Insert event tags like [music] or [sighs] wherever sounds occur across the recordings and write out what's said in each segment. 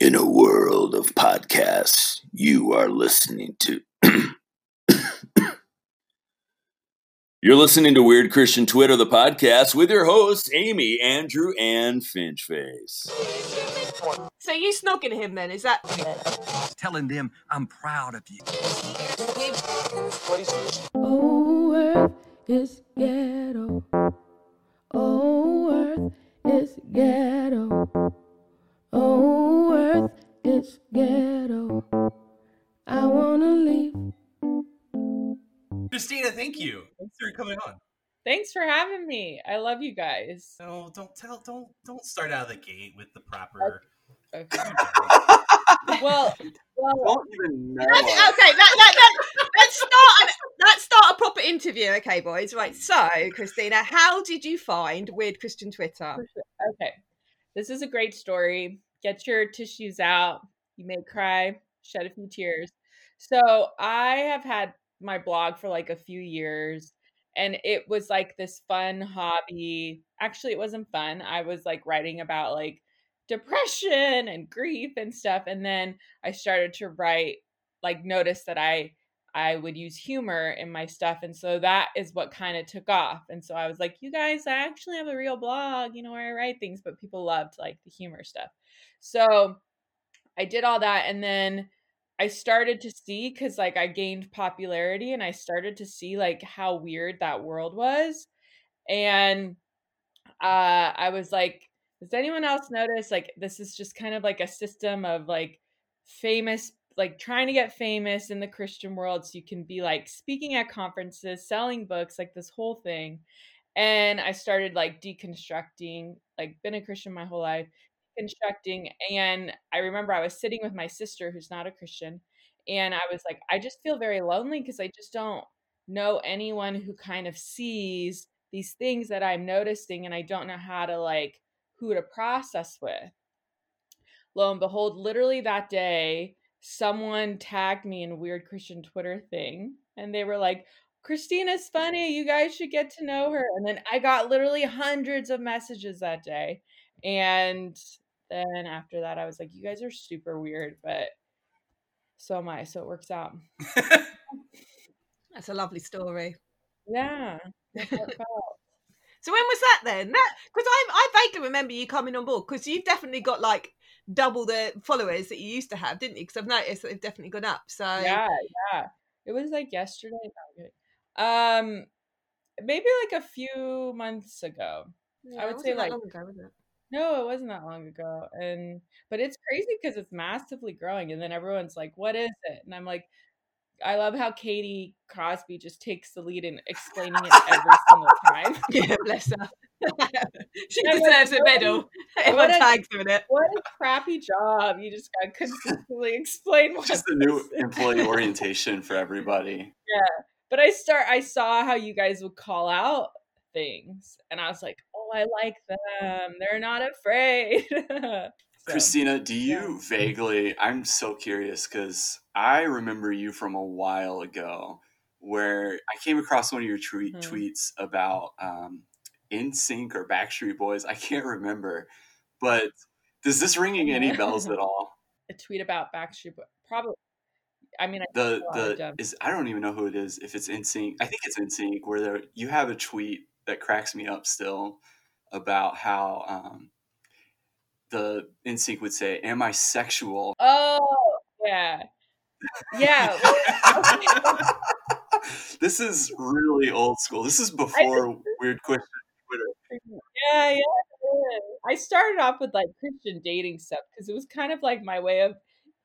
In a world of podcasts, you are listening to. [coughs] You're listening to Weird Christian Twitter, the podcast, with your hosts, Amy, Andrew, and Finchface. So you snogging him then? Is that? telling them I'm proud of you. Oh, earth is ghetto. Oh, earth is ghetto. Oh, earth is ghetto. I wanna leave. Kristina, thank you. Thanks for coming on. Thanks for having me. I love you guys. No, don't tell, don't, don't start out of the gate with the proper. Okay. [laughs] well, well, don't even know. Okay, that, that, that, let's start. An, let's start a proper interview, okay, boys. Right. So, Kristina, how did you find Weird Christian Twitter? okay. This is a great story. Get your tissues out. You may cry, shed a few tears. So, I have had my blog for like a few years and it was like this fun hobby. Actually, it wasn't fun. I was like writing about like depression and grief and stuff and then I started to write like notice that I I would use humor in my stuff and so that is what kind of took off. And so I was like, you guys, I actually have a real blog, you know, where I write things, but people loved like the humor stuff. So I did all that and then I started to see cuz like I gained popularity and I started to see like how weird that world was. And uh I was like does anyone else notice like this is just kind of like a system of like famous like trying to get famous in the Christian world so you can be like speaking at conferences, selling books, like this whole thing. And I started like deconstructing, like been a Christian my whole life, constructing and I remember I was sitting with my sister who's not a Christian and I was like I just feel very lonely because I just don't know anyone who kind of sees these things that I'm noticing and I don't know how to like who to process with. Lo and behold, literally that day, someone tagged me in a weird Christian Twitter thing, and they were like, Kristina's funny. You guys should get to know her. And then I got literally hundreds of messages that day. And then after that, I was like, you guys are super weird, but so am I. So it works out. That's a lovely story. Yeah. [laughs] So when was that then? That because I I vaguely remember you coming on board because you've definitely got like double the followers that you used to have, didn't you? Because I've noticed that they've definitely gone up. So yeah, yeah, it was like yesterday. Um, maybe like a few months ago. Yeah, I would say like ago, it? no, it wasn't that long ago. And but it's crazy because it's massively growing, and then everyone's like, "What is it?" And I'm like, I love how Katie Crosby just takes the lead in explaining it every single time. [laughs] Yeah, bless her. [laughs] she I'm like, deserves a medal. [laughs] What Everyone a- tags her in it. What a crappy job! You just got to consistently explain what Just the new employee orientation for everybody. Yeah, but I start. I saw how you guys would call out things, and I was like, "Oh, I like them. They're not afraid." So, Kristina, do you yeah. vaguely? I'm so curious because I remember you from a while ago, where I came across one of your tweet, Hmm. tweets about um, NSYNC or Backstreet Boys. I can't remember, but does this ringing any bells at all? a tweet about Backstreet Boys. Probably. I mean, I The the is I don't even know who it is. If it's NSYNC, I think it's NSYNC. Where there you have a tweet that cracks me up still about how um, the NSYNC would say, "Am I sexual?" Oh, yeah, yeah. [laughs] this is really old school. This is before weird Christian Twitter. Yeah, yeah. I started off with like Christian dating stuff because it was kind of like my way of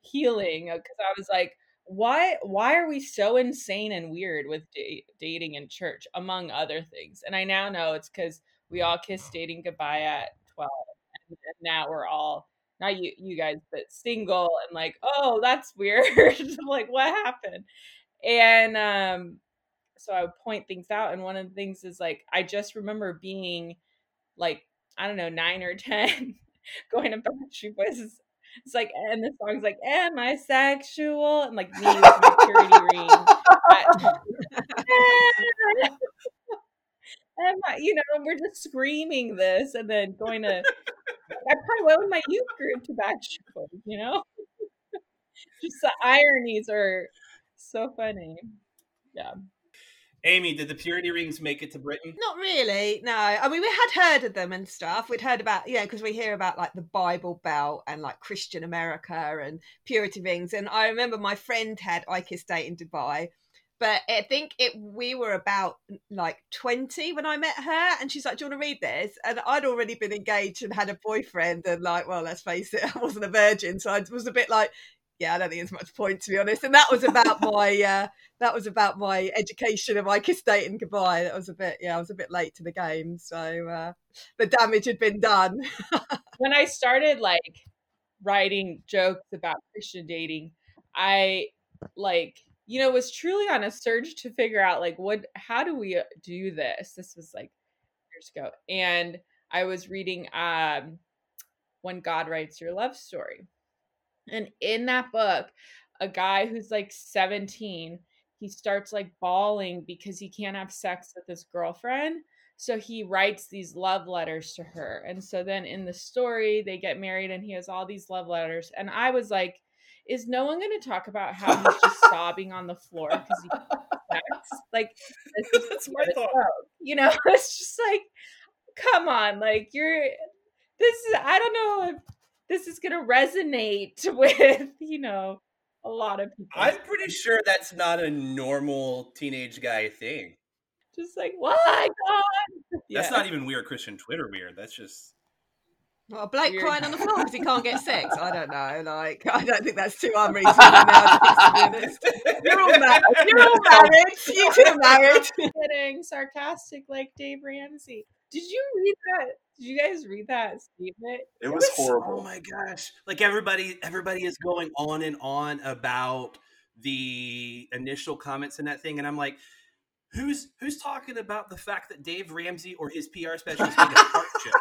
healing. Uh, because I was like, why? Why are we so insane and weird with da- dating in church, among other things? And I now know it's because we all kissed dating goodbye at twelve, and, now we're all not you, you guys, but single and like, oh, that's weird. [laughs] like, what happened? And um, so I would point things out, and one of the things is like, I just remember being like I don't know nine or [laughs] ten, going to Backstreet Boys. It's, it's like, and the song's like, "Am I sexual?" and like me with my purity ring. [laughs] I- And my, you know, we're just screaming this and then going to. [laughs] I probably went with my youth group to Backstreet Boys. You know, [laughs] just the ironies are so funny. Yeah. Amy, did the purity rings make it to Britain? Not really. No, I mean we had heard of them and stuff. We'd heard about yeah, because we hear about like the Bible Belt and like Christian America and purity rings. And I remember my friend had I Kissed Dating Goodbye, but I think it we were about like twenty when I met her, and she's like, "Do you want to read this?" And I'd already been engaged and had a boyfriend, and like, well, let's face it, [laughs] I wasn't a virgin, so I was a bit like, yeah, I don't think there's much point to be honest. And that was about [laughs] my uh, that was about my education of I Kissed Dating Goodbye. That was a bit yeah, I was a bit late to the game, so uh, the damage had been done. when I [laughs] started like writing jokes about Christian dating, I like you know was truly on a surge to figure out like what how do we uh, do this. This was like years ago, and I was reading um, when God writes your love story and in that book, a guy who's like 17, he starts like bawling because he can't have sex with his girlfriend. So he writes these love letters to her. And so then in the story, they get married and he has all these love letters. And I was like, is no one going to talk about how he's just [laughs] sobbing on the floor because he sex? Like, [laughs] That's my thought. You know, [laughs] it's just like, come on, like you're this is I don't know if this is gonna resonate with you know a lot of people. I'm pretty sure that's not a normal teenage guy thing. just like why God? That's Yeah. not even weird Christian Twitter weird. That's just Well, Blake Weird. crying on the floor because he can't get sex. I don't know. Like, [laughs] I don't think that's too unreasonable nowadays. To be honest, [laughs] you're all married. You're all [laughs] married. You two are married. kidding, sarcastic like Dave Ramsey. Did you read that? Did you guys read that statement? It was Oh horrible. Oh my gosh! Like everybody, everybody is going on and on about the initial comments in that thing, and I'm like, who's who's talking about the fact that Dave Ramsey or his PR specialist made a fart joke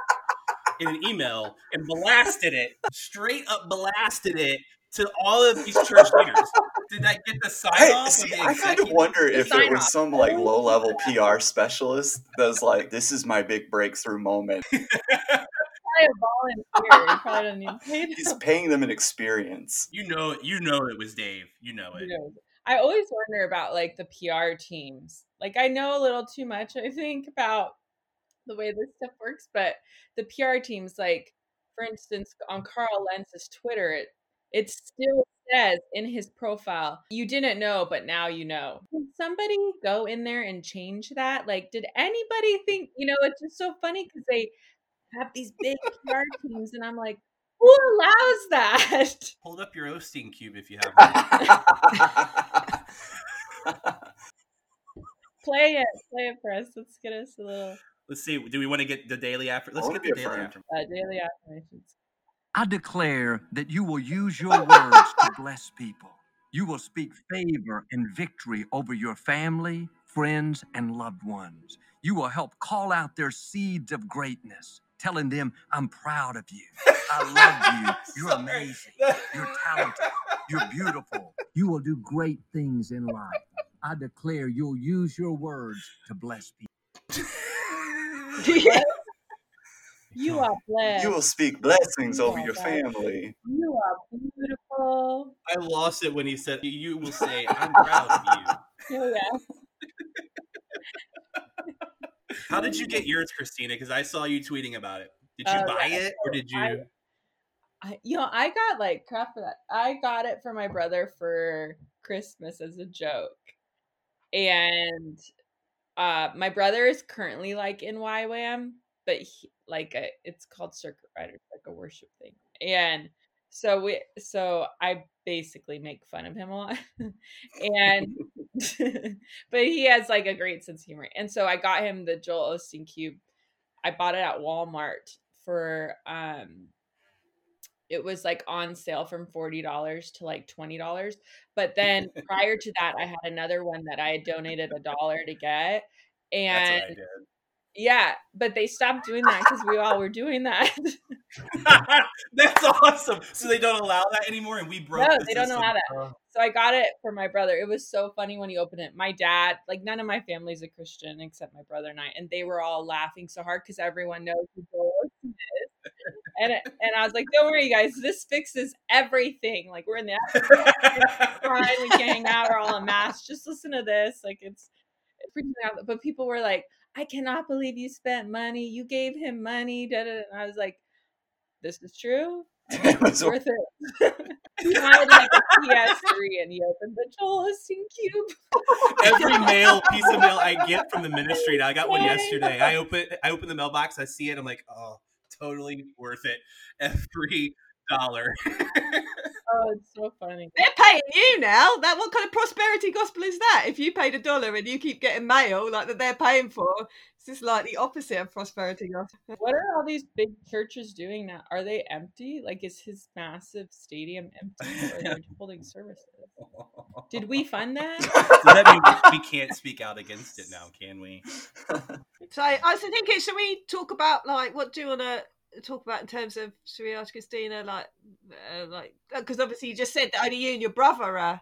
in an email and blasted it straight up, blasted it to all of these church leaders? Did that get the sign Hey, off? see, of the I kind of wonder if it was off. some like oh low level PR specialist that was like, "This is my big breakthrough moment." [laughs] Volunteer. You probably don't even pay them. He's paying them an experience. You know, you know it was Dave. You know it. I always wonder about like the PR teams. Like I know a little too much, I think, about the way this stuff works, but the PR teams, like for instance, on Carl Lentz's Twitter, it it still says in his profile, you didn't know, but now you know. Did somebody go in there and change that? Like, did anybody think, you know, it's just so funny because they have these big PR teams, and I'm like, who allows that? Hold up your Osteen cube if you have one. [laughs] Play it, play it for us. Let's get us a little Let's see. Do we want to get the daily after? Let's get the daily affirmed. after. uh, daily affirmations. I declare that you will use your words to bless people. You will speak favor and victory over your family, friends, and loved ones. You will help call out their seeds of greatness, telling them, I'm proud of you. I love [laughs] you. You're amazing. You're talented. You're beautiful. You will do great things in life. I declare you'll use your words to bless people. [laughs] You are blessed. you will speak blessings You over your blessed. family. You are beautiful. I lost it when he said, "You will say, I'm proud of you." [laughs] Oh, [laughs] yeah. How did you get yours, Kristina? Because I saw you tweeting about it. Did you Oh, buy yeah. it or did you? I- I, you know, I got like crap for that. I got it for my brother for Christmas as a joke, and uh, my brother is currently like in YWAM, but he, like a, it's called Circuit Riders, like a worship thing, and so we, so I basically make fun of him a lot, [laughs] and [laughs] but he has like a great sense of humor, and so I got him the Joel Osteen cube. I bought it at Walmart for um it was like on sale from $40 to like $20 but [laughs] then prior to that i had another one that i had donated a dollar to get That's what I and did. Yeah, but they stopped doing that because we all were doing that. [laughs] That's awesome. So they don't allow that anymore, and we broke. No, the they don't system. allow that. Uh. So I got it for my brother. It was so funny when he opened it. My dad, like none of my family's a Christian except my brother and I, and they were all laughing so hard because everyone knows who Joel is. And and I was like, "Don't worry, you guys. This fixes everything. Like we're in the fine. We can hang out. We're all in masks. Just listen to this. Like it's, it's freaking out." But people were like, "I cannot believe you spent money. You gave him money." Da, da, da. And I was like, "This is true. [laughs] It was It's worth it." he wanted like a PS3, and he opened the Joel Osteen cube. [laughs] Every mail [laughs] piece of mail I get from the ministry, I got one yesterday. I open I open the mailbox, I see it, I'm like, oh, totally worth it. Every dollar. [laughs] Oh, it's so funny. They're paying you now. That what kind of prosperity gospel is that? If you paid a dollar and you keep getting mail like that they're paying for, it's just like the opposite of prosperity gospel. What are all these big churches doing now? Are they empty? Like, is his massive stadium empty, or they're [laughs] holding services? Did we fund that? [laughs] Does that mean we, we can't speak out against it now, can we? [laughs] So I was thinking, should we talk about like what do you want to talk about in terms of? Should we ask Kristina like, uh, like because obviously you just said that only you and your brother are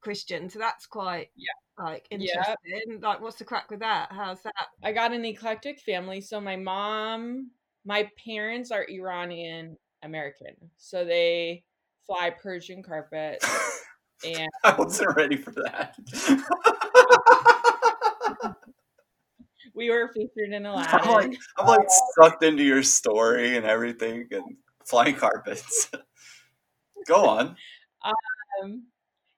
Christian, so that's quite Yeah. like Yeah. interesting. Like, what's the crack with that? How's that? I got an eclectic family. So my mom, my parents are Iranian American, so they fly Persian carpet, [laughs] and I wasn't ready for that. [laughs] we were featured in [laughs] I'm like, I'm like sucked into your story and everything and flying [laughs] carpets. Go on. um,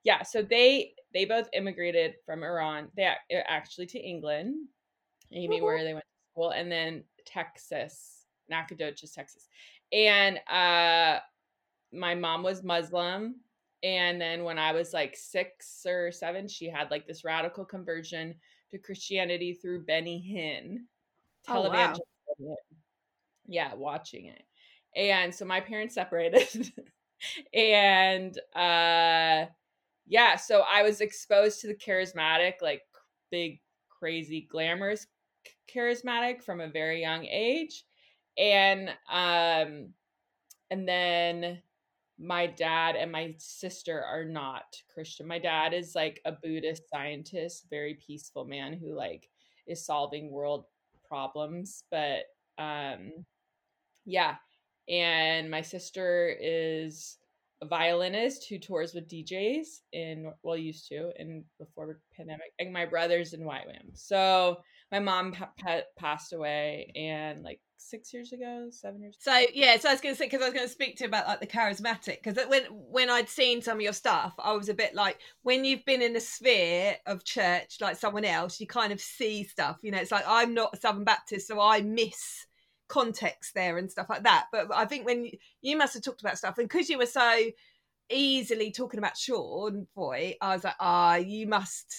yeah, so they they both immigrated from Iran. They actually to England, maybe where they went to school, and then Texas, Nacogdoches, Texas. And uh, my mom was Muslim, and then when I was like six or seven, she had like this radical conversion to Christianity through Benny Hinn, Oh, wow. televangelist. Benny Hinn. Yeah, watching it, and so my parents separated, [laughs] and uh yeah so i was exposed to the charismatic like big crazy glamorous charismatic from a very young age and um and then my dad and my sister are not christian my dad is like a buddhist scientist very peaceful man who like is solving world problems but um yeah and my sister is a violinist who tours with DJs in well used to in before the pandemic and my brother's in YWAM. So my mom pa- pa- passed away and like 6 years ago, 7 years So yeah, so I was going to say because I was going to speak to you about like the charismatic because when when I'd seen some of your stuff, I was a bit like when you've been in the sphere of church like someone else, you kind of see stuff. You know, it's like I'm not a Southern Baptist, so I miss context there and stuff like that. But I think when you, you must have talked about stuff, and because you were so easily talking about Sean Feucht, I was like, ah, you must.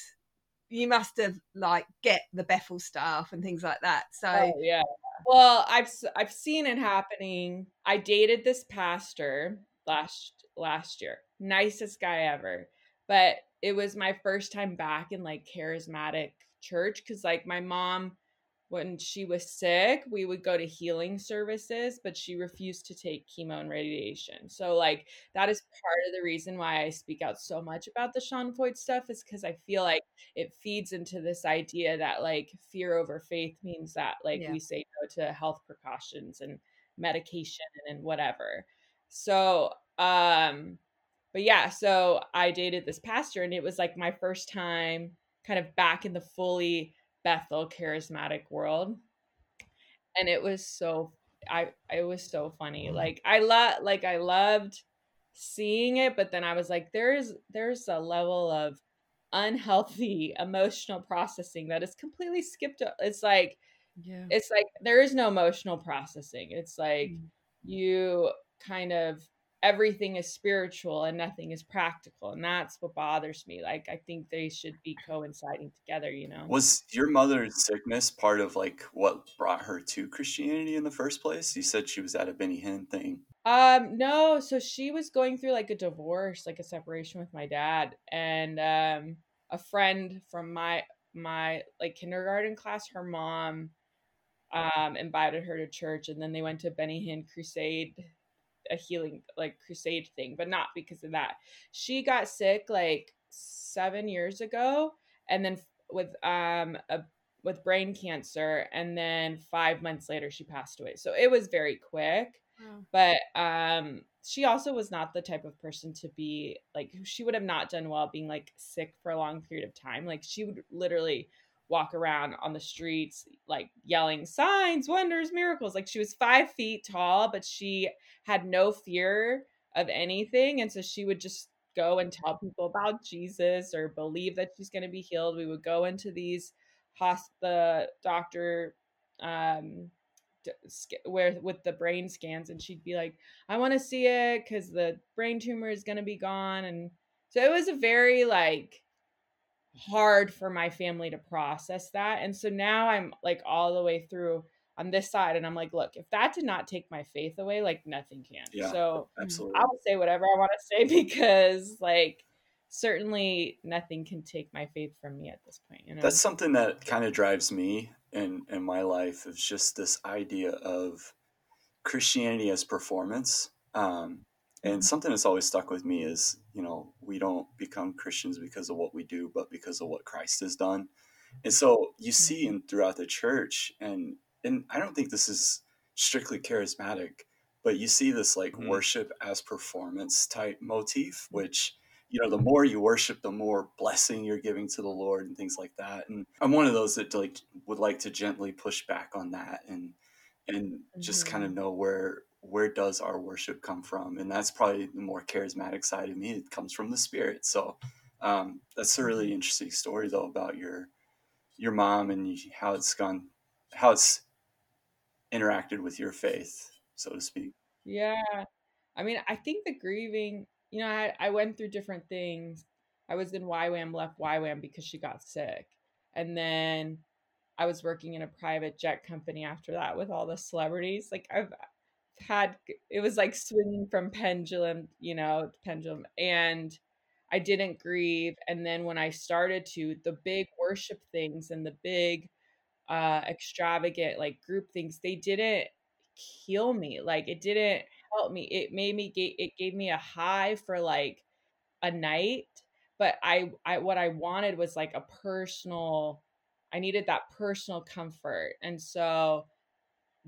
You must have like get the Bethel stuff and things like that. So Oh yeah. Well, I've I've seen it happening. I dated this pastor last last year. Nicest guy ever. But it was my first time back in like charismatic church cuz like my mom when she was sick, we would go to healing services, but she refused to take chemo and radiation. So like that is part of the reason why I speak out so much about the Sean Feucht stuff is cuz I feel like it feeds into this idea that like fear over faith means that like Yeah. we say no to health precautions and medication and whatever. So, um but yeah, so I dated this pastor and it was like my first time kind of back in the fully Bethel charismatic world. And it was so I it was so funny. Like I love like I loved seeing it, but then I was like there's there's a level of unhealthy [laughs] emotional processing that is completely skipped it's like yeah. it's like there is no emotional processing it's like Mm. you kind of everything is spiritual and nothing is practical and that's what bothers me like i think they should be coinciding together you know Was your mother's sickness part of like what brought her to Christianity in the first place? You said she was at a Benny Hinn thing. Um, no, so she was going through like a divorce, like a separation with my dad, and um a friend from my my like kindergarten class, her mom um, invited her to church, and then they went to Benny Hinn Crusade, a healing like crusade thing, but not because of that. She got sick like seven years ago, and then with um a with brain cancer, and then five months later she passed away. So it was very quick. Wow. But um, she also was not the type of person to be like she would have not done well being like sick for a long period of time. Like she would literally walk around on the streets like yelling signs, wonders, miracles. Like she was five feet tall, but she had no fear of anything, and so she would just go and tell people about Jesus or believe that she's going to be healed. We would go into these hosp the doctor um where with the brain scans and she'd be like i want to see it because the brain tumor is going to be gone and so it was a very like hard for my family to process that and so now i'm like all the way through on this side and i'm like look if that did not take my faith away like nothing can Yeah. so Absolutely. i will say whatever i want to say [laughs] because like certainly nothing can take my faith from me at this point you know That's something that kind of drives me in in my life is just this idea of Christianity as performance. Um, and something that's always stuck with me is, you know, we don't become Christians because of what we do, but because of what Christ has done. And so you mm-hmm. see in throughout the church, and and I don't think this is strictly charismatic, but you see this like Mhm. worship as performance type motif, mm-hmm. which you know, the more you worship, the more blessing you're giving to the Lord and things like that. And I'm one of those that like would like to gently push back on that and and just kind of mm-hmm. know where where does our worship come from? And that's probably the more charismatic side of me. It comes from the Spirit. So um, that's a really interesting story though about your your mom and how it's gone, how it's interacted with your faith, so to speak. Yeah. I mean, I think the grieving, you know, I, I went through different things. I was in YWAM, left YWAM because she got sick. And then I was working in a private jet company after that with all the celebrities. Like I've had it was like swinging from pendulum, you know, pendulum and I didn't grieve and then when I started to the big worship things and the big uh extravagant like group things they didn't heal me like it didn't help me it made me ga- it gave me a high for like a night but i i what i wanted was like a personal i needed that personal comfort and so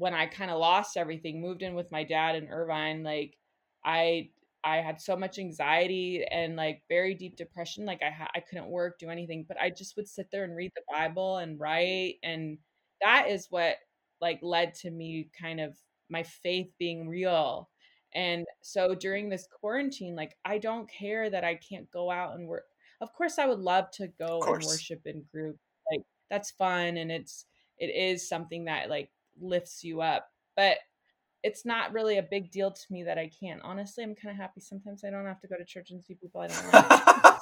when i kind of lost everything moved in with my dad in irvine like i i had so much anxiety and like very deep depression like i ha- i couldn't work do anything but i just would sit there and read the bible and write and that is what like led to me kind of my faith being real. And so during this quarantine like i don't care that i can't go out and work. Of course i would love to go and worship in group like that's fun and it's it is something that like lifts you up but it's not really a big deal to me that i can't honestly i'm kind of happy sometimes i don't have to go to church and see people i don't like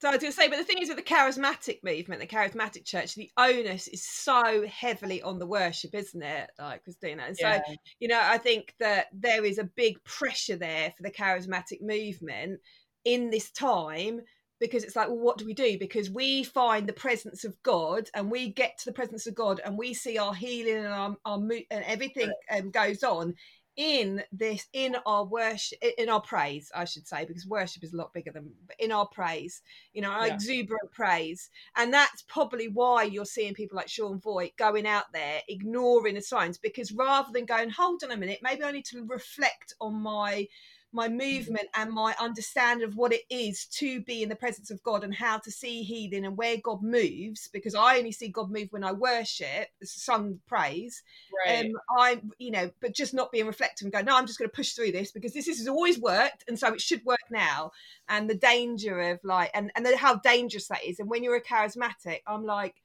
So I was going to say, but the thing is with the charismatic movement, the charismatic church, the onus is so heavily on the worship, isn't it? Like Kristina. And so, Yeah. you know, I think that there is a big pressure there for the charismatic movement in this time because it's like, well, what do we do? Because we find the presence of God and we get to the presence of God and we see our healing and our, our mo- and everything um, goes on in this in our worship in our praise i should say because worship is a lot bigger than but in our praise you know our Yeah. exuberant praise and that's probably why you're seeing people like Sean Feucht going out there ignoring the signs because rather than going hold on a minute maybe i need to reflect on my my movement and my understanding of what it is to be in the presence of God and how to see healing and where God moves because I only see God move when I worship, sung praise. right Um, I'm, you know, but just not being reflective and going, no, I'm just going to push through this because this has always worked, and so it should work now. And the danger of like, and and how dangerous that is. And when you're a charismatic, I'm like,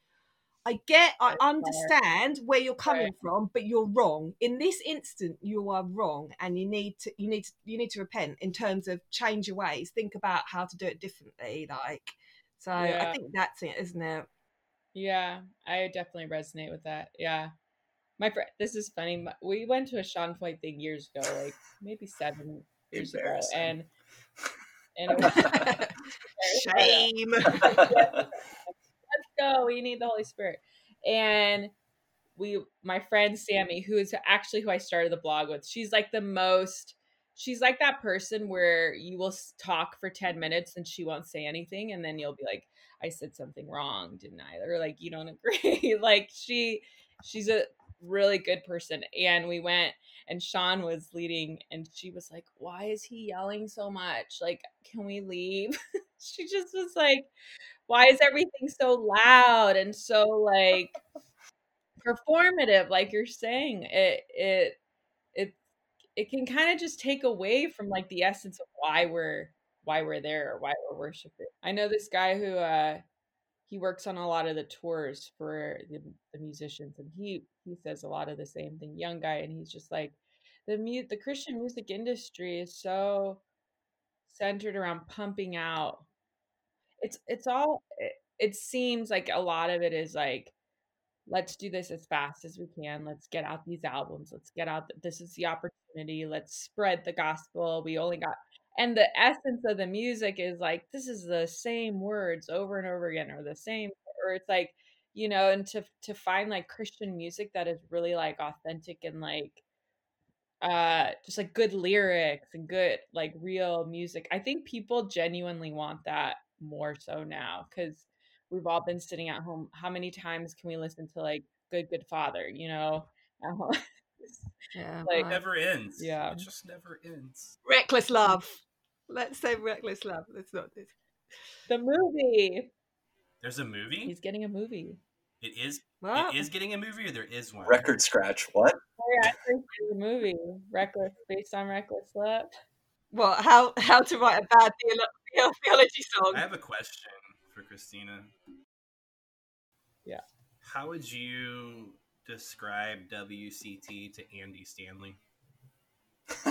I get, I understand where you're coming Right. from, but you're wrong. In this instant, you are wrong, and you need to, you need to, you need to repent in terms of change your ways. Think about how to do it differently. Like, so I think that's it, isn't it? Yeah, I definitely resonate with that. Yeah. My friend, this is funny. my- We went to a Sean Feucht thing years ago, like maybe seven years ago, and and [laughs] it was [laughs] Shame. [laughs] go. We need the Holy Spirit, and we my friend Sammy, who is actually who I started the blog with, she's like the most she's like that person where you will talk for 10 minutes and she won't say anything and then you'll be like I said something wrong, didn't I? Or like you don't [laughs] agree. like she she's a really good person and we went and Sean was leading and she was like, "Why is he yelling so much? Like can we leave?" [laughs] she just was like, "Why is everything so loud and so like performative like you're saying it it it it can kind of just take away from like the essence of why we're why we're there or why we're worshiping. I know this guy who uh he works on a lot of the tours for the, the musicians and he he says a lot of the same thing young guy and he's just like the mu- the christian music industry is so centered around pumping out it's it's all it, it seems like a lot of it is like let's do this as fast as we can. Let's get out these albums. Let's get out th- this is the opportunity. Let's spread the gospel. We only got and the essence of the music is like this is the same words over and over again or the same or it's like you know and to to find like christian music that is really like authentic and like uh just like good lyrics and good like real music i think people genuinely want that more so now because we've all been sitting at home how many times can we listen to like good good father you know? [laughs] Yeah, Like, right. never ends. Yeah. It just never ends. reckless love. Let's say reckless love. Let's not do. the movie There's a movie. he's getting a movie It is. What? It is getting a movie, or there is one. Record scratch. What? oh yeah I think there's a movie reckless based on reckless love What? How? How to write a bad theolo- theology song? I have a question for Kristina. Yeah. How would you describe WCT to Andy Stanley? [laughs]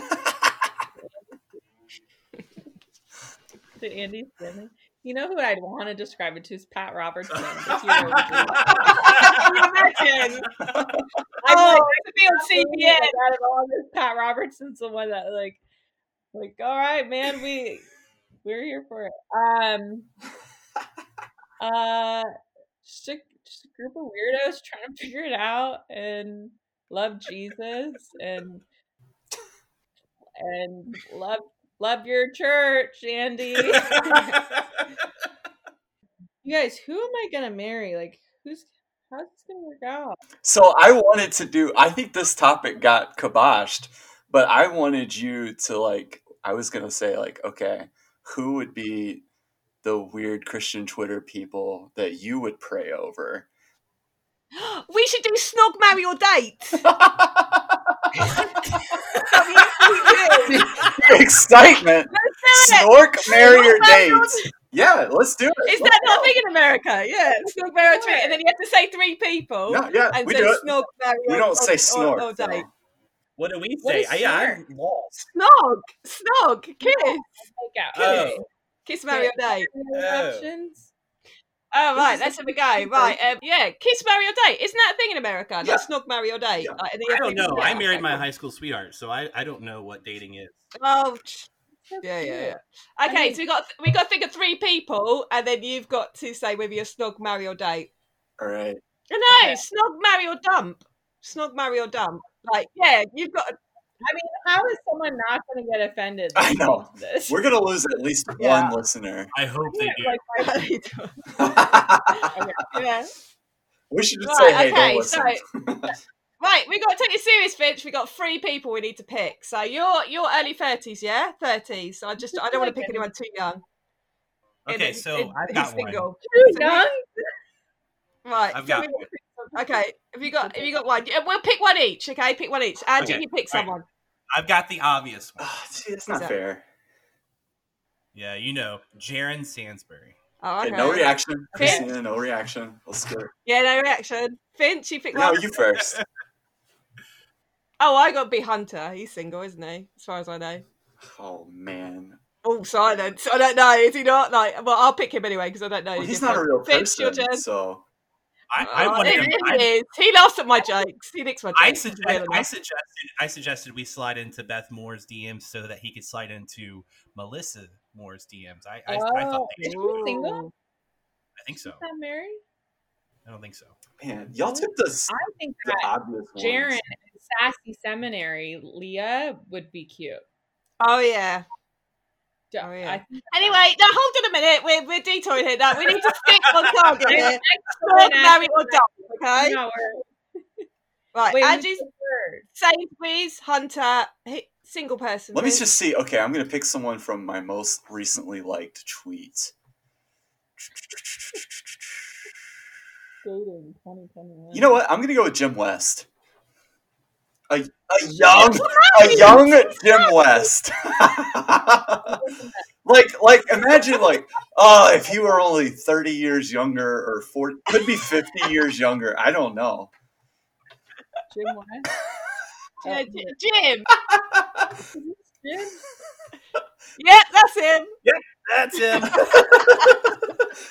to Andy Stanley. You know who I'd want to describe it to is Pat Robertson. but you [laughs] know what to do. Can you imagine? I'm Oh, like, to be on CBN. out of all this, Pat Robertson's the one that like, like, all right, man, we we're here for it. Um, [laughs] uh, just a, just a group of weirdos trying to figure it out and love Jesus and and love love your church, Andy. [laughs] you guys, who am I gonna marry? Like, who's how's this gonna work out? So I wanted to do. I think this topic got kiboshed, but I wanted you to like. I was gonna say like, okay, who would be the weird Christian Twitter people that you would pray over? [gasps] we should do snog, marry, or date. [laughs] Excitement, [laughs] snork, marry, or date. Yeah, let's do it. Is Let's that not go. in America? Yeah, snog, marry, or date, and then you have to say three people. No, yeah, and we do it. Snog, marry, we don't or, say or- snort. or date. What do we say? is I, yeah, I'm lost. Snog, snog, kiss, Like, out. Oh. kiss, marry, or date. Any Oh. options? Oh right, let's have a go. Right, um, yeah, kiss, marry, or date. Isn't that a thing in America? Like Yeah. snog, marry, or date. Yeah. Like, I don't know. I married my high school sweetheart, so I, I don't know what dating is. Oh, tch, yeah, yeah, yeah. Okay, mean- so we got we got to think of three people, and then you've got to say whether you're snog, marry, or date. All right. No, Okay. snog, marry, or dump. Snog, marry, or dump. Like, yeah, you've got. I mean, how is someone not going to get offended? I know. This? We're gonna lose at least [laughs] Yeah. one listener. I hope they do. Like, [laughs] yeah. we should just Right, say, "Hey, okay, don't listen." [laughs] Right, we got to take it serious, Finch. We got three people we need to pick. So you're you're early thirties, yeah, thirties. So I just I don't want to pick anyone too young. Okay, in- so in- I've who's got one. too young? Right. I've got one. Okay. Have you got have you got one? We'll pick one each. Okay, pick one each. Angie, Okay, you pick right. someone. I've got the obvious one. Ah, see, it's Who's not that? fair. Yeah, you know, Jaron Sansbury. Oh, Okay, okay. no reaction, Kristina. No reaction. Let's do it. Yeah, no reaction. Finch, you pick No, one. you first. [laughs] Oh, I got B Hunter. He's single, isn't he? As far as I know. Oh man, Oh, silence. I don't know. Is he not? Like, well, I'll pick him anyway because I don't know. well, any he's not a real Finch, your person. turn. So I, I Oh, wanted it- him. it I. He laughs at my jokes. He licks my jokes. I, It's suggest, real I suggested I suggested we slide into Beth Moore's DMs so that he could slide into Melissa Moore's DMs. I I, I thought Oh, they, is she single? I think so. Not married? I don't think so. Man, y'all took the, s- I think the that obvious ones. Jaren and Sassy Seminary Leah would be cute. Oh yeah. D- Oh, yeah. I Anyway, now hold on a minute. We're we're detouring here. Now we need to stick on [laughs] target There's here. excellent or acting. die. Okay. No, [laughs] we're- Right. Wait, who's Angie's? Sainsbury's Hunter. Single person. Let me just see. Okay, I'm gonna pick someone from my most recently liked tweets. Dating 2021. You know what? I'm gonna go with Jim West. A, a young, a young Jim West. [laughs] like, like, imagine, like, oh, if he were only 30 years younger or 40, could be 50 years younger. I don't know. Jim West? [laughs] Yeah, Oh, Jim. [laughs] Jim? Yep, that's him. Yeah, that's him.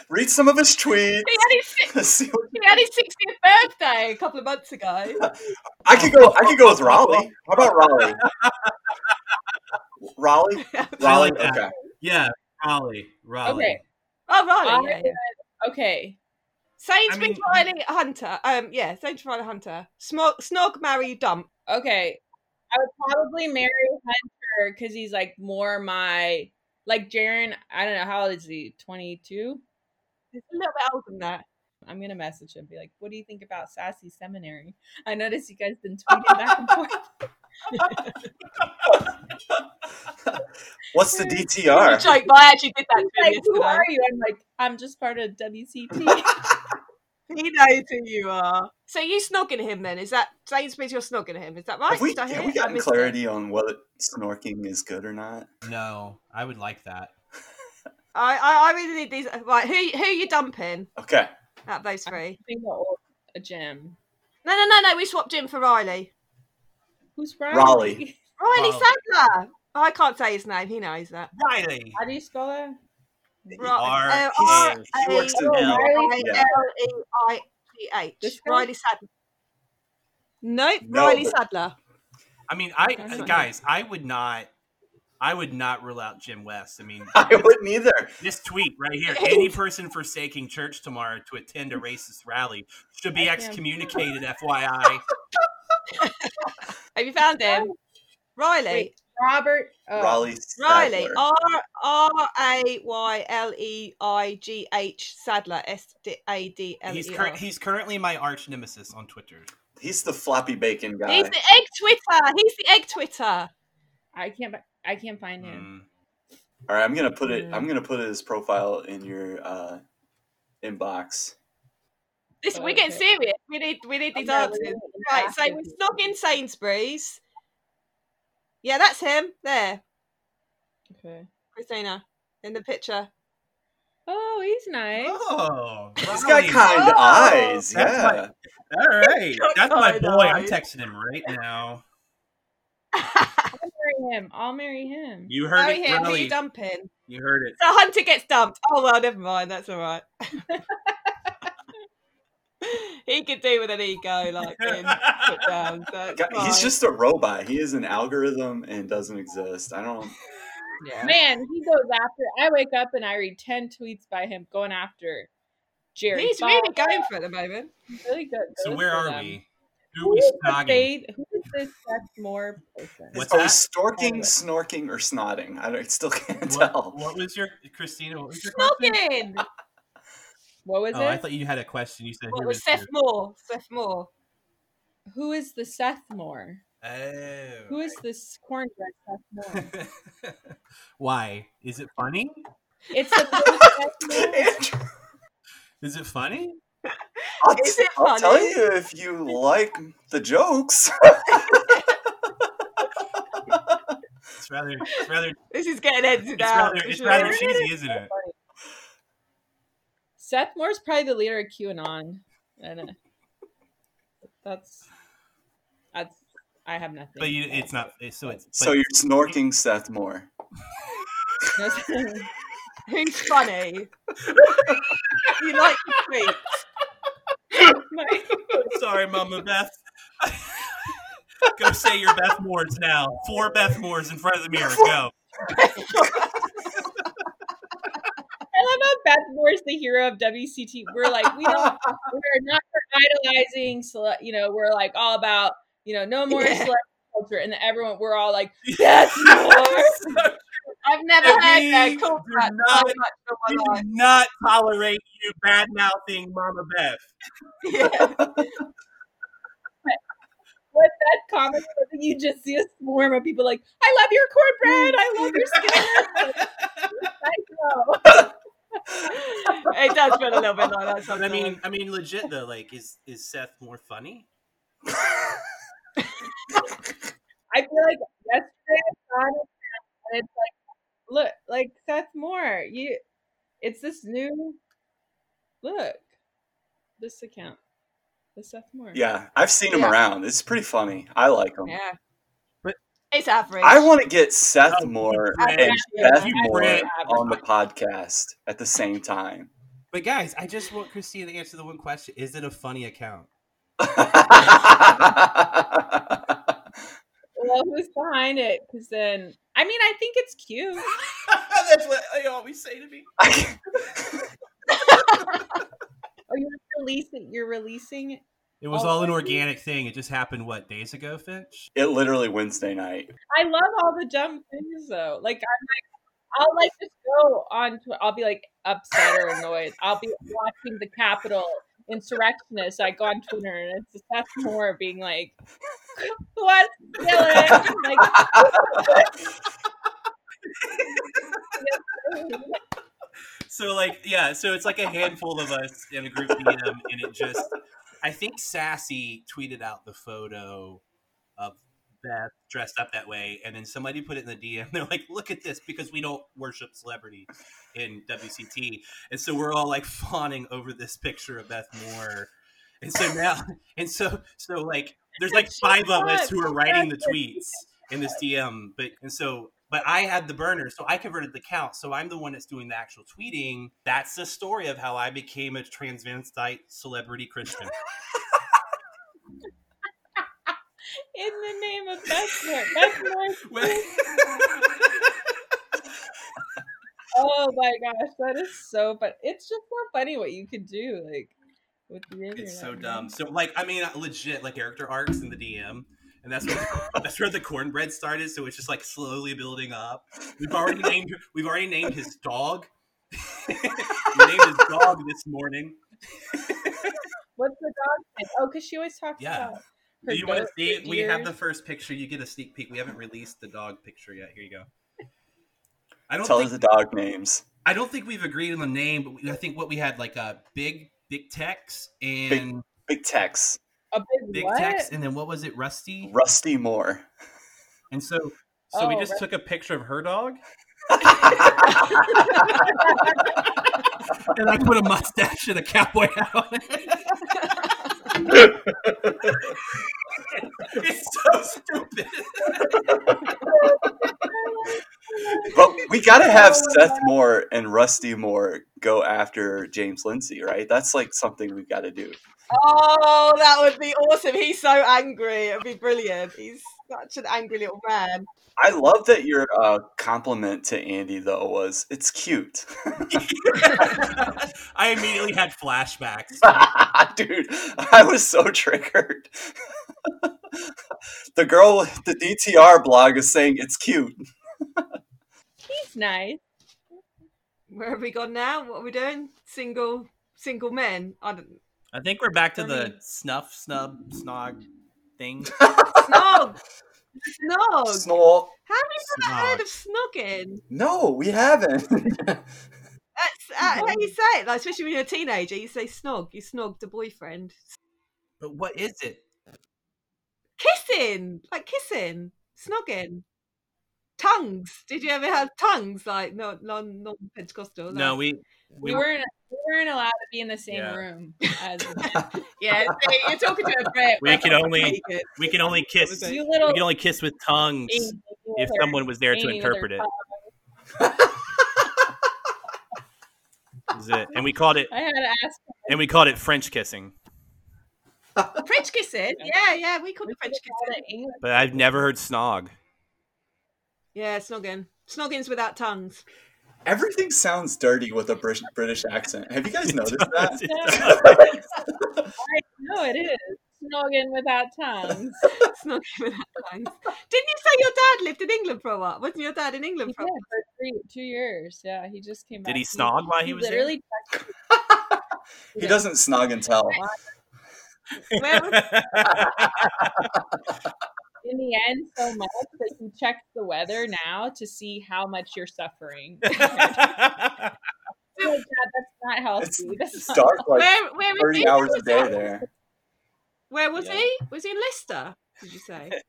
Read some of his tweets. He See what- had his 60th birthday a couple of months ago. I could go. I could go with Raleigh. How about Raleigh? [laughs] Raleigh. Raleigh. like. Okay. yeah, Raleigh. Raleigh. Okay. Oh, Riley. I Yeah, yeah. said- okay. Sainsbury's I Riley Hunter. Um, yeah, Sainsbury's Riley Hunter. Snog, snog, marry, dump. Okay. I would probably marry Hunter because he's like more my like Jaren. I don't know how old is he? Twenty two. He's a little bit older than that. I'm gonna message him. Be like, what do you think about Sassy Seminary? I noticed you guys been tweeting back and forth. What's the You DTR? joke, but I actually did that He's to him like, who yesterday. are you? I'm like, I'm just part of WCT. [laughs] He knows who you are. So you snogging him then? Is that Sainsbury's? You're snogging him? Is that right? Have we, Did I have we gotten missed it. clarity on whether snorking is good or not? No, I would like that. [laughs] I, I, I really need these. Right, who who you dumping Okay. Out of those three? I a gym. No, no, no, no. We swapped Jim for Riley. Who's Riley? Raleigh. Riley Riley. Sadler. I can't say his name. He knows that. Riley. How do you spell that? R- uh, He's- he works in Oh, hell. Riley. Yeah. R-I-L-E-I-G-H. This guy? Riley Sadler. Nope, No, Riley but- Sadler. I mean, I That's guys, I would not, I would not rule out Jim West. I mean, [laughs] I wouldn't either. this tweet right here: any person forsaking church tomorrow to attend a racist rally should be excommunicated. FYI. [laughs] Have you found him? Riley. Wait, Robert. Oh. Raleigh. Riley. Sadler. R R A Y L E I G H Sadler. S D A D L E He's cur- he's currently my arch nemesis on Twitter. He's the floppy bacon guy. He's the egg Twitter. He's the egg Twitter. I can't. I can't find him. Mm. All right, I'm gonna put it. I'm gonna put his profile in your uh, inbox. This Oh, we're getting okay. serious. We need we need these answers. we're- Right, so we're in Sainsbury's. Yeah, that's him. There, Okay. Kristina, in the picture. Oh, he's nice. Oh, He's got kind Oh, eyes. that's Yeah. All right, [laughs] that's my kind boy. I'm texting him right now. [laughs] I'll marry him. I'll marry him. You heard Marry it, him. Who Riley. you dumping? You heard it. So Hunter gets dumped. Oh well, never mind. That's all right. [laughs] he could do with an ego like being put down. So [laughs] He's just a robot. He is an algorithm and doesn't exist. I don't. [laughs] yeah. Man, he goes after. I wake up and I read ten tweets by him going after Jerry. He's really Falwell. going for it at the moment. really good. So where are them. we? Who Who are we is the snogging? fade? Who is this Seth Moore person? What's Are we that? storking, Oh. snorking, or snotting? I, don't, I still can't What, tell. what was your Kristina? What was your question? What was Oh, I thought you had a question. You said What who was Seth your- Moore? Seth Moore. Who is the Seth Moore? Oh. Who is oh. this cornbread Seth Moore? [laughs] Why? Is it funny? It's the [laughs] first Seth Moore. Is it funny? I'll, Is t- it I'll tell you if you like the jokes. It's rather, it's rather, This is getting edited it's out. rather, it's sure. rather cheesy, [laughs] isn't it? Seth Moore's probably the leader of QAnon. I don't. That's that's. I have nothing. But you, it's not. It's, so it's. so but- you're snorking Seth Moore. [laughs] [laughs] Who's funny? you like the tweets? [laughs] Sorry, Mama Beth. Go say your Beth Moores now. Four Beth Moores in front of the mirror. Go. I love how Beth Moore More's the hero of WCT. We're like, we don't, we're not idolizing, cele- you know, we're like all about, you know, no more Yeah. celebrity culture. And everyone, we're all like, [laughs] yes, more. I've never heard that called do not- oh, so We do not tolerate you bad mouthing Mama Beth. Yeah. [laughs] What that comment you just see a swarm of people like, I love your cornbread. I love your skin. [laughs] I know. it does feel a little bit like that I mean, I mean, legit though, like, is is Seth more funny? [laughs] I feel like yesterday I saw it and it's like, look, like Seth Moore, you, it's this new look, this account, the Seth Moore. Yeah, I've seen him Yeah. around. It's pretty funny. I like him. yeah. But- it's average. I want to get Seth Oh, Moore and Brett. Beth Moore on the podcast at the same time. But guys, I just want Christine to answer the one question: Is it a funny account? [laughs] Well, who's behind it? Because then, I mean, I think it's cute. [laughs] That's what they always say to me. Are [laughs] oh, you're releasing. You're releasing it. It was all an Already? organic thing. It just happened what days ago, Finch? it literally Wednesday night. I love all the dumb things though. Like I'm like, I'll like just go on to. I'll be like upset or annoyed. I'll be watching the Capitol insurrectionists. I go on Twitter and it's just Seth Moore being like, [laughs] "What's Dylan?" Like, [laughs] So like yeah, so it's like a handful of us in a group DM, and it just I think Sassy tweeted out the photo of Beth dressed up that way, and then somebody put it in the DM. [laughs] They're like, "Look at this," because we don't worship celebrity in WCT, and so we're all like fawning over this picture of Beth Moore. And so now, and so so like, there's like five of us who are writing the tweets in this DM, but and so but I had the burner, so I converted the count. So I'm the one that's doing the actual tweeting. That's the story of how I became a transvestite celebrity Christian. [laughs] in the name of Beth Moore. [laughs] [laughs] Oh my gosh, that is so fun. It's just so funny what you could do, like with the internet. it's so dumb. So like, I mean, legit like character arcs in the DM. And that's where that's where the cornbread started. So it's just like slowly building up. We've already named we've already named his dog. [laughs] we named his dog this morning. What's the dog name? Oh, because she always talks Yeah. about. Do you want to see it? We have the first picture. You get a sneak peek. We haven't released the dog picture yet. Here you go. I don't Tell think us the dog names. I don't think we've agreed on the name, but we, I think what we had like a big big Tex and Big Tex. A big, big what? Tex, and then what was it, Rusty? Rusty Moore. And so so we Oh, just Ru- took a picture of her dog, [laughs] and I put a mustache and a cowboy hat on it. [laughs] it's so stupid. But we got to have Oh Seth God. Moore and Rusty Moore go after James Lindsay, right? That's like something we've got to do. Oh, that would be awesome. He's so angry. It'd be brilliant. He's such an angry little man. I love that your uh, compliment to Andy though was it's cute, [laughs] I immediately had flashbacks. [laughs] dude. I was so triggered. [laughs] the girl with the DTR blog is saying it's cute. He's nice. Where have we gone now? What are we doing? Single, single men. I don't. I think we're back to the mean- snuff snub snog thing. Snog. [laughs] Snog. Snort. Have you never heard of snogging? No, we haven't. That's [laughs] uh, how you say it. Like, especially when you're a teenager, you say snog. You snogged a boyfriend. But what is it? Kissing, like kissing, snogging. Tongues. Did you ever have tongues? Like no, non, non Pentecostal. No, we We weren't we weren't allowed to be in the same Yeah. room [laughs] as [laughs] Yeah, see, you're talking to a Brit. We we're can only we can only kiss. You little We can only kiss with tongues Amy with if her- someone was there to Amy with her interpret it. tongue. Is it? And we called it I had to ask and we called it French kissing. French kissing. Yeah, yeah, we called it French kissing. But I've never heard snog. Yeah, snogging. Snogging's without tongues. Everything sounds dirty with a British British accent. Have you guys noticed that? No, [laughs] I know it is. Snogging without tongues. [laughs] It's not giving that thanks. Didn't you say your dad lived in England for a while? Wasn't your dad in England for a did for three, two years. Yeah, he just came back. Did he snog while he was there? literally [laughs] he doesn't snog and tell. Where was, in the end so much that you checks the weather now to see how much you're suffering. [laughs] [laughs] oh, Dad, that's not healthy. It's, That's it's not dark like where, where was 30 hours a day there. Where was Yeah. he? Was he in Leicester? Did you say? [laughs]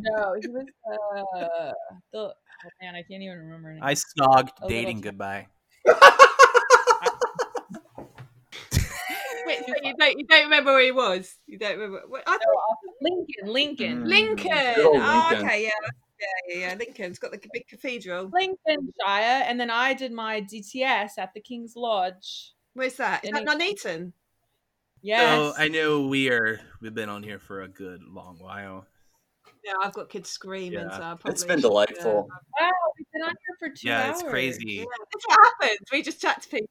No, he was uh the oh man, I can't even remember. his I snogged A dating goodbye. Wait, so you don't you don't remember where he was? You don't remember? wait, I No, thought uh, Lincoln, Lincoln, Mm. Lincoln. Good old Oh, okay, yeah, yeah, yeah, yeah. Lincoln's got the big cathedral. Lincolnshire, and then I did my DTS at the King's Lodge. Where's that? Is that Any- Nuneaton? Yes, So I know we are we've been on here for a good long while. Yeah, I've got kids screaming, Yeah. so I probably It's been should, delightful. wow, we've been on here for two Yeah, hours. it's crazy. Yeah, that's what happens. We just chat to people.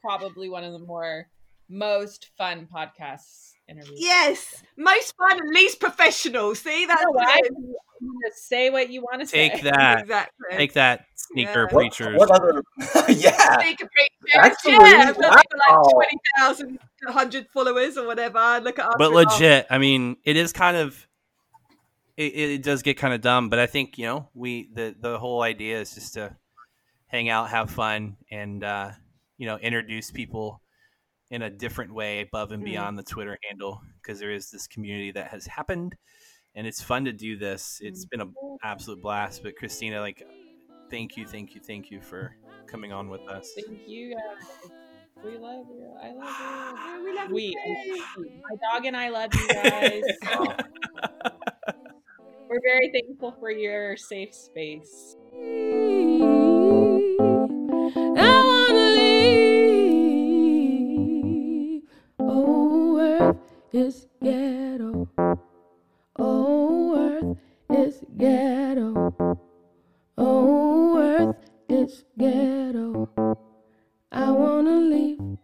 Probably one of the more most fun podcasts interviews. Yes, most fun and least professional. See, You that's know what why? it is. You say what you want to say. Take that. exactly. Take that, sneaker Yeah. What, preachers. what other? [laughs] yeah. Sneaker preachers, Actually, yeah, wow. like 20,000, followers or whatever. Look at us. but legit, I mean, it is kind of it, it does get kind of dumb, but I think you know we the the whole idea is just to hang out, have fun, and uh, you know introduce people in a different way above and Mm. beyond the Twitter handle because there is this community that has happened, and it's fun to do this. It's been an absolute blast. But Kristina, like, thank you, thank you, thank you for coming on with us. Thank you guys. We love you. I love you. [sighs] we love We, you. my dog and I love you guys. [laughs] We're very thankful for your safe space. [laughs] is ghetto. Oh, earth is ghetto. Oh, earth is ghetto. I wanna leave.